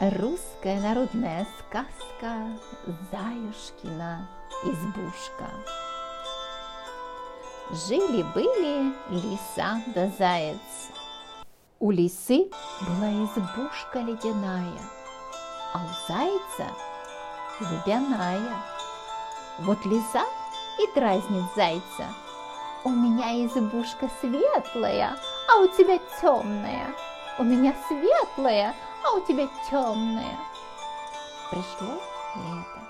Русская народная сказка Заюшкина избушка. Жили-были лиса да заяц. У лисы была избушка ледяная, а у зайца лебяная. Вот лиса и дразнит зайца. У меня избушка светлая, а у тебя темная. У меня светлая, а у тебя темная. Пришло лето,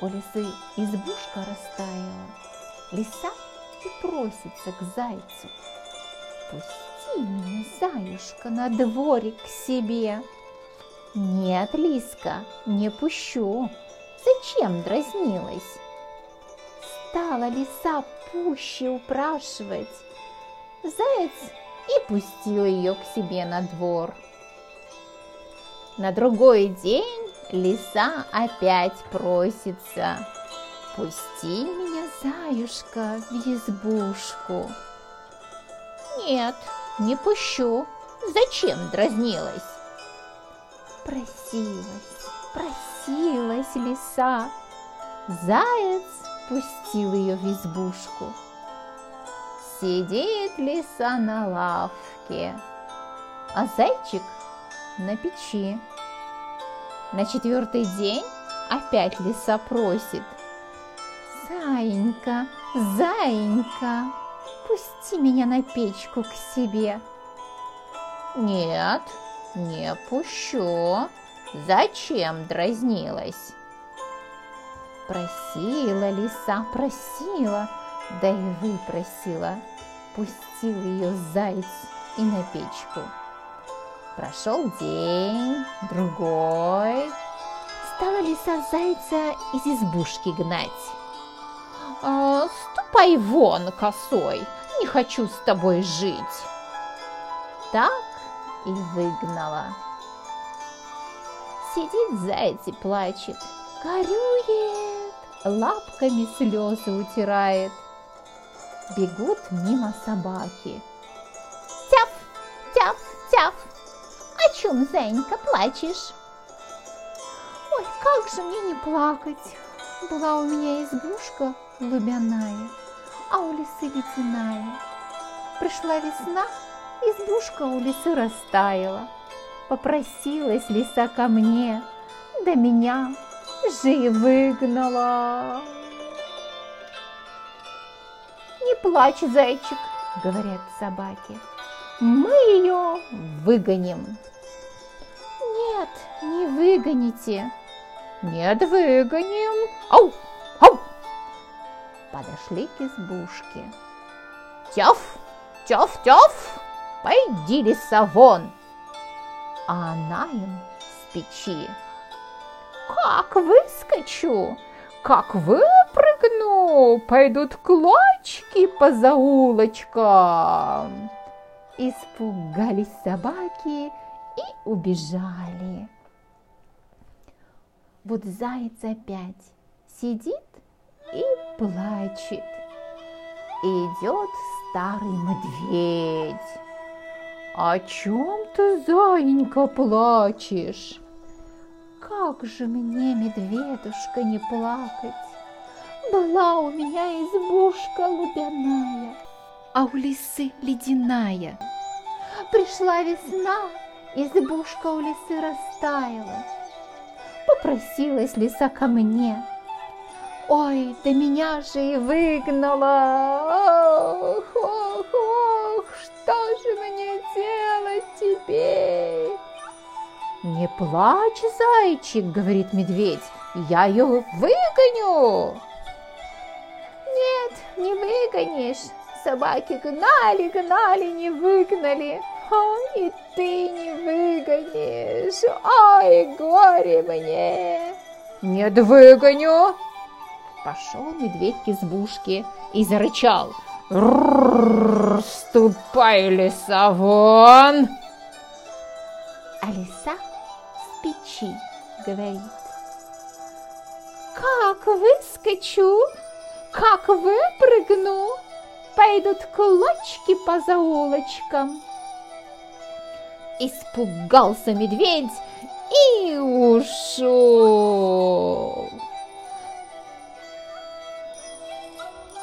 у лисы избушка растаяла. Лиса и просится к зайцу. Пусти меня, заюшка, на дворик к себе. Нет, Лиска, не пущу. Зачем дразнилась? Стала лиса пуще упрашивать. Заяц и пустил ее к себе на двор. На другой день лиса опять просится. Пусти меня, заюшка, в избушку. Нет, не пущу. Зачем дразнилась? Просилась, просилась лиса. Заяц пустил ее в избушку. Сидит лиса на лавке, а зайчик на печи. На четвертый день опять лиса просит. Заинька, заинька, пусти меня на печку к себе. Нет, не пущу. Зачем дразнилась? Просила лиса, просила, да и выпросила. Пустил ее заяц и на печку. Прошел день, другой. Стала лиса зайца из избушки гнать. «А, «Ступай вон, косой, не хочу с тобой жить!» Так и выгнала. Сидит заяц и плачет, горюет, лапками слезы утирает. Бегут мимо собаки. Чем, Зайенька, плачешь? Ой, как же мне не плакать? Была у меня избушка лубяная, а у лисы ледяная. Пришла весна, избушка у лисы растаяла. Попросилась лиса ко мне, да меня же и выгнала. Не плачь, зайчик, говорят собаки, мы ее выгоним. Выгоните. Нет, выгоним. Ау, ау. Подошли к избушке. Тёф, тёф, тёф, пойди лиса вон. А она им с печи. Как выскочу, как выпрыгну, пойдут клочки по заулочкам. Испугались собаки и убежали. Вот заяц опять сидит и плачет. Идет старый медведь. О чем ты, заинька, плачешь? Как же мне, медведушка, не плакать? Была у меня избушка лубяная, а у лисы ледяная. Пришла весна, избушка у лисы растаяла. Попросилась лиса ко мне. Ой, да меня же и выгнала. Ох, ох, ох, что же мне делать теперь? Не плачь, зайчик, говорит медведь, я ее выгоню. Нет, не выгонишь. Собаки гнали, гнали, не выгнали. И ты не выгонишь. Ой, горе мне. Нет, выгоню. Пошел медведь к избушке и зарычал. Ступай, лиса, вон! А лиса с печи говорит. Как выскочу, как выпрыгну, пойдут клочки по заулочкам. Испугался медведь и ушел.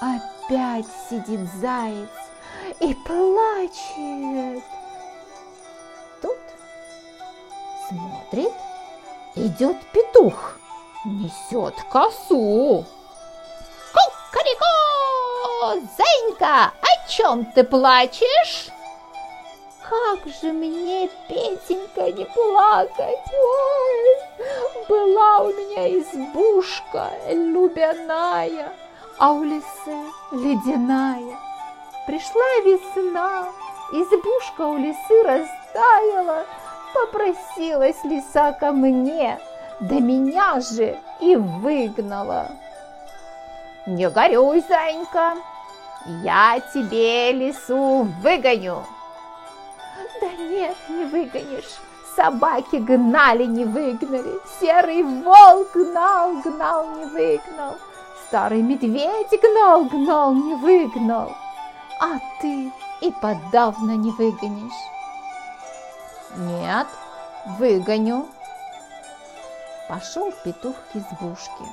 Опять сидит заяц и плачет. Тут смотрит, идет петух, несет косу. Кукареко, Зайка, о чем ты плачешь? Как же мне, Петенька, не плакать? Ой, была у меня избушка любяная, а у лисы ледяная. Пришла весна, избушка у лисы растаяла, попросилась лиса ко мне, да меня же и выгнала. Не горюй, Занька, я тебе лису выгоню. Да нет, не выгонишь. Собаки гнали, не выгнали. Серый волк гнал, гнал, не выгнал. Старый медведь гнал, гнал, не выгнал. А ты и подавно не выгонишь. Нет, выгоню. Пошел петух к избушке.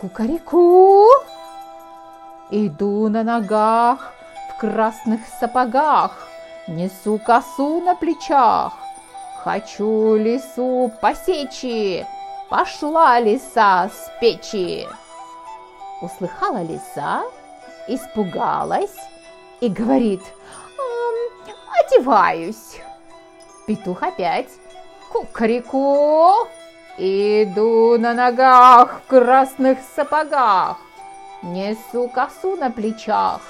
Кукареку! Иду на ногах в красных сапогах, Несу косу на плечах, Хочу лису посечи, Пошла лиса с печи. Услыхала лиса, испугалась и говорит, одеваюсь. Петух опять, кукареку, иду на ногах в красных сапогах, несу косу на плечах,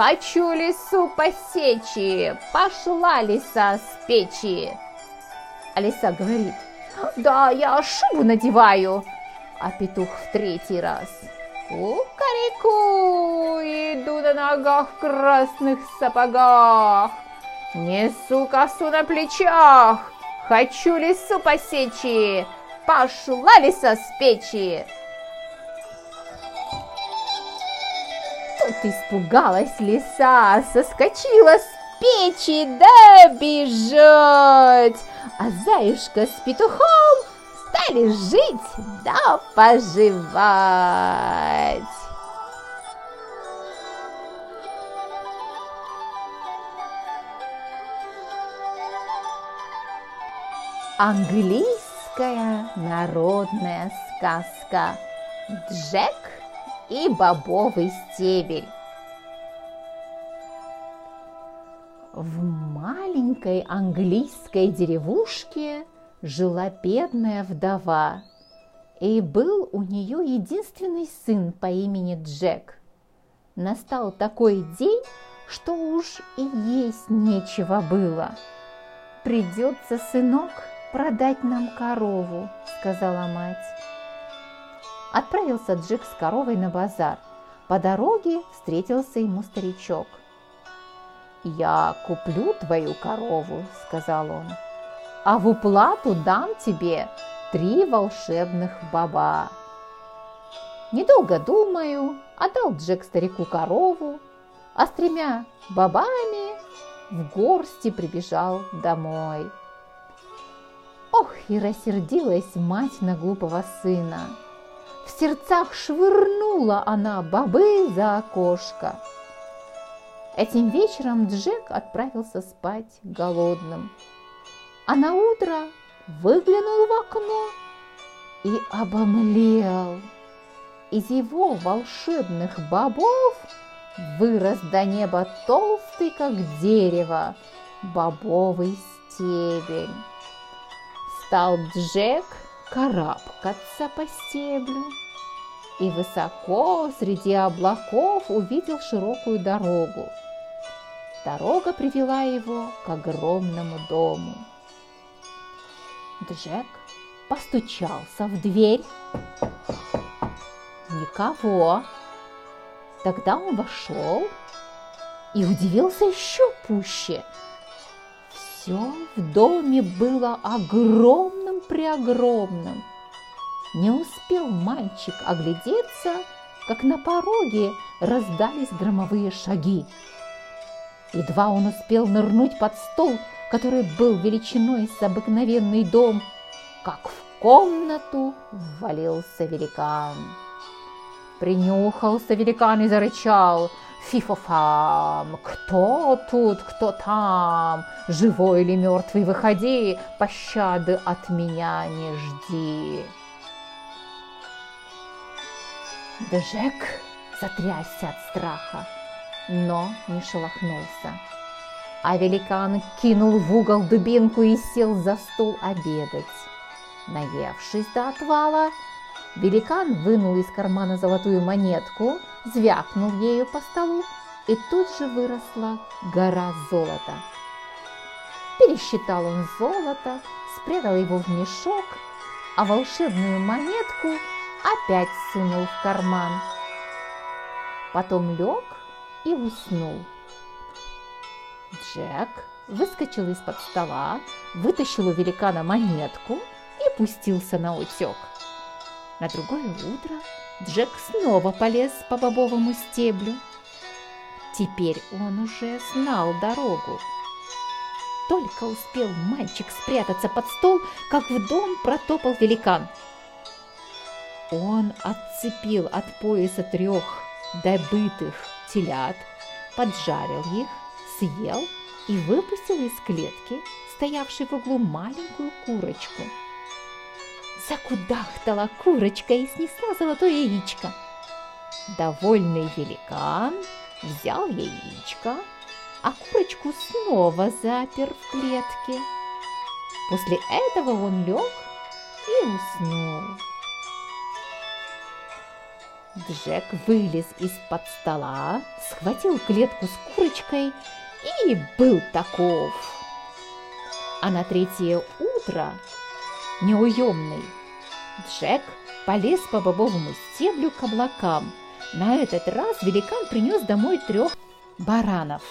Хочу лису посечи, пошла лиса с печи. А лиса говорит, да, я шубу надеваю. А петух в третий раз. Кукареку, иду на ногах в красных сапогах. Несу косу на плечах, хочу лису посечи. Пошла лиса с печи. Испугалась лиса, соскочила с печи, да бежать. А заюшка с петухом стали жить да поживать. Английская народная сказка Джек и бобовый стебель. В маленькой английской деревушке жила бедная вдова, и был у нее единственный сын по имени Джек. Настал такой день, что уж и есть нечего было. «Придется, сынок, продать нам корову», — сказала мать отправился Джек с коровой на базар. По дороге встретился ему старичок. «Я куплю твою корову», — сказал он, «а в уплату дам тебе три волшебных баба». Недолго думаю, отдал Джек старику корову, а с тремя бабами в горсти прибежал домой. Ох, и рассердилась мать на глупого сына. В сердцах швырнула она бобы за окошко. Этим вечером Джек отправился спать голодным. А на утро выглянул в окно и обомлел. Из его волшебных бобов вырос до неба толстый, как дерево, бобовый стебель. Стал Джек карабкаться по стеблю и высоко среди облаков увидел широкую дорогу. Дорога привела его к огромному дому. Джек постучался в дверь. Никого. Тогда он вошел и удивился еще пуще. Все в доме было огромным-преогромным. Не успел мальчик оглядеться, как на пороге раздались громовые шаги. Едва он успел нырнуть под стол, который был величиной с обыкновенный дом, как в комнату ввалился великан. Принюхался великан и зарычал. Фифофам, кто тут, кто там, живой или мертвый, выходи, пощады от меня не жди. Джек затрясся от страха, но не шелохнулся. А великан кинул в угол дубинку и сел за стол обедать. Наевшись до отвала, великан вынул из кармана золотую монетку, звякнул ею по столу, и тут же выросла гора золота. Пересчитал он золото, спрятал его в мешок, а волшебную монетку опять сунул в карман. Потом лег и уснул. Джек выскочил из-под стола, вытащил у великана монетку и пустился на утек. На другое утро Джек снова полез по бобовому стеблю. Теперь он уже знал дорогу. Только успел мальчик спрятаться под стол, как в дом протопал великан. Он отцепил от пояса трех добытых телят, поджарил их, съел и выпустил из клетки, стоявшей в углу, маленькую курочку. Закудахтала курочка и снесла золотое яичко. Довольный великан взял яичко, а курочку снова запер в клетке. После этого он лег и уснул. Джек вылез из-под стола, схватил клетку с курочкой и был таков. А на третье утро, неуемный, Джек полез по бобовому стеблю к облакам. На этот раз великан принес домой трех баранов.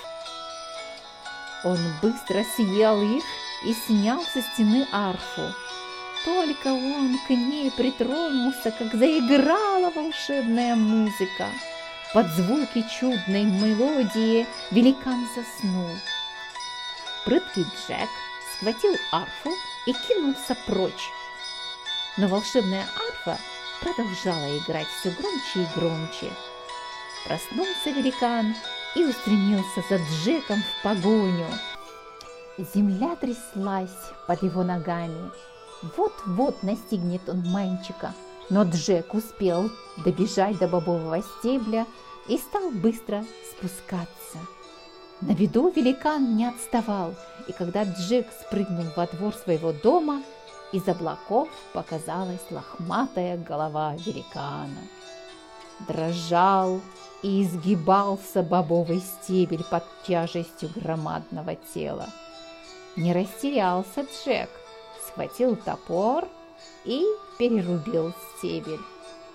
Он быстро съел их и снял со стены арфу. Только он к ней притронулся, как заиграла волшебная музыка. Под звуки чудной мелодии великан заснул. Прыткий Джек схватил арфу и кинулся прочь. Но волшебная арфа продолжала играть все громче и громче. Проснулся великан и устремился за Джеком в погоню. Земля тряслась под его ногами. Вот-вот настигнет он мальчика, но Джек успел добежать до бобового стебля и стал быстро спускаться. На виду великан не отставал, и когда Джек спрыгнул во двор своего дома, из облаков показалась лохматая голова великана. Дрожал и изгибался бобовый стебель под тяжестью громадного тела. Не растерялся Джек – схватил топор и перерубил стебель.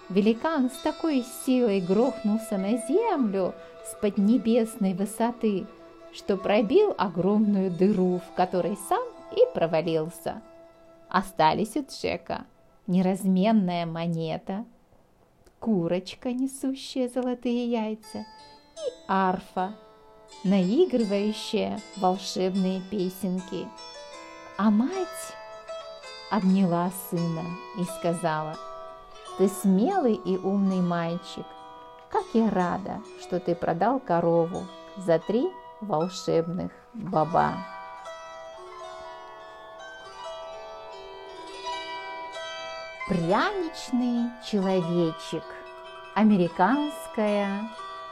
Великан с такой силой грохнулся на землю с поднебесной высоты, что пробил огромную дыру, в которой сам и провалился. Остались у Джека неразменная монета, курочка, несущая золотые яйца, и арфа, наигрывающая волшебные песенки. А мать обняла сына и сказала, «Ты смелый и умный мальчик. Как я рада, что ты продал корову за три волшебных баба!» Пряничный человечек. Американская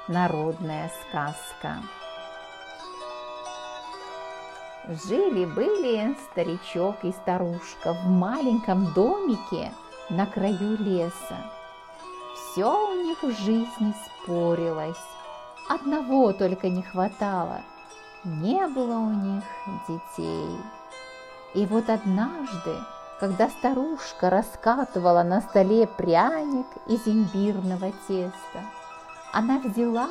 народная сказка. Жили-были старичок и старушка в маленьком домике на краю леса. Все у них в жизни спорилось. Одного только не хватало. Не было у них детей. И вот однажды, когда старушка раскатывала на столе пряник из имбирного теста, она взяла,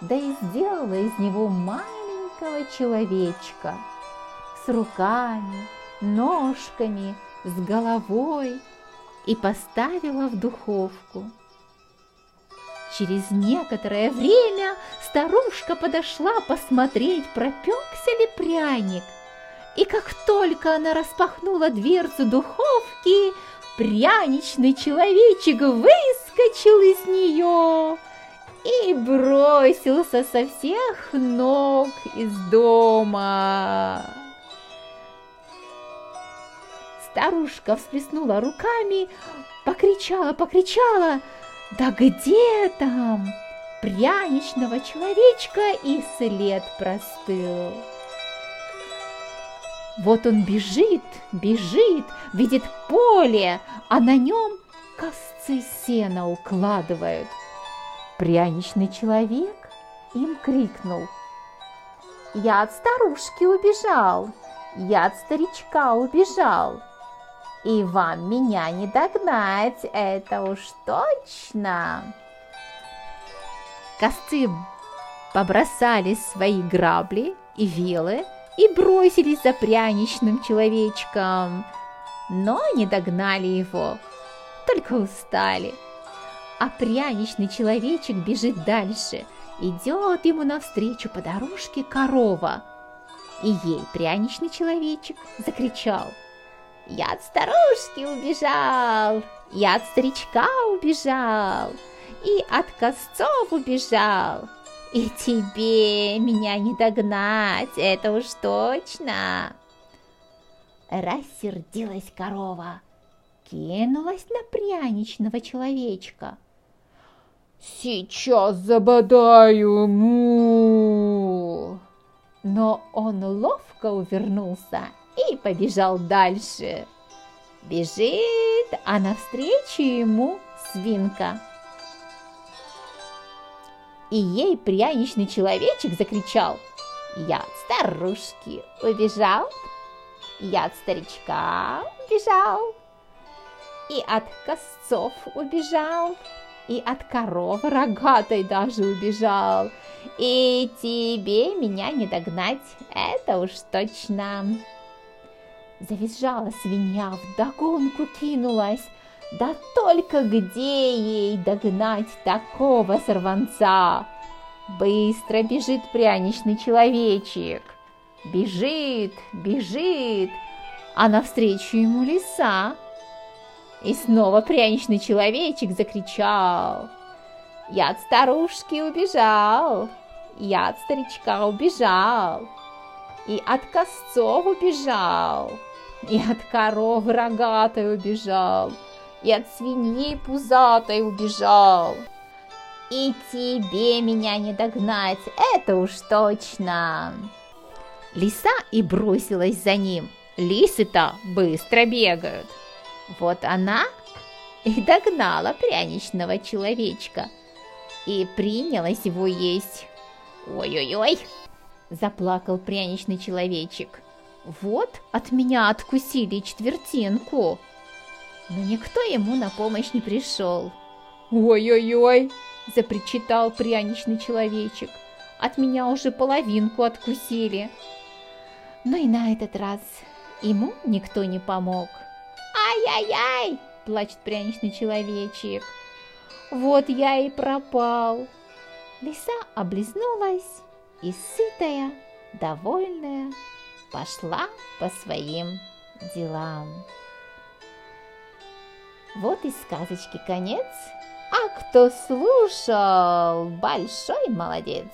да и сделала из него маленького человечка – с руками, ножками, с головой и поставила в духовку. Через некоторое время старушка подошла посмотреть, пропекся ли пряник, И как только она распахнула дверцу духовки, пряничный человечек выскочил из нее и бросился со всех ног из дома. Старушка всплеснула руками, покричала, покричала, да где там? Пряничного человечка и след простыл. Вот он бежит, бежит, видит поле, а на нем косцы сена укладывают. Пряничный человек им крикнул. Я от старушки убежал, я от старичка убежал. И вам меня не догнать, это уж точно. Косцы побросали свои грабли и вилы и бросились за пряничным человечком, но не догнали его, только устали. А пряничный человечек бежит дальше, идет ему навстречу по дорожке корова. И ей пряничный человечек закричал – я от старушки убежал, я от старичка убежал, и от косцов убежал. И тебе меня не догнать, это уж точно. Рассердилась корова, кинулась на пряничного человечка. Сейчас забодаю, му! Но он ловко увернулся и побежал дальше. Бежит, а навстречу ему свинка. И ей пряничный человечек закричал, «Я от старушки убежал, я от старичка убежал, и от косцов убежал, и от коровы рогатой даже убежал, и тебе меня не догнать, это уж точно!» Завизжала свинья, вдогонку кинулась. Да только где ей догнать такого сорванца? Быстро бежит пряничный человечек. Бежит, бежит, а навстречу ему лиса. И снова пряничный человечек закричал. Я от старушки убежал, я от старичка убежал, и от косцов убежал и от коровы рогатой убежал, и от свиньи пузатой убежал. И тебе меня не догнать, это уж точно. Лиса и бросилась за ним. Лисы-то быстро бегают. Вот она и догнала пряничного человечка и принялась его есть. Ой-ой-ой, заплакал пряничный человечек. Вот от меня откусили четвертинку. Но никто ему на помощь не пришел. «Ой-ой-ой!» – запричитал пряничный человечек. «От меня уже половинку откусили». Но и на этот раз ему никто не помог. «Ай-яй-яй!» – плачет пряничный человечек. «Вот я и пропал!» Лиса облизнулась и сытая, довольная, пошла по своим делам. Вот и сказочки конец, а кто слушал, большой молодец.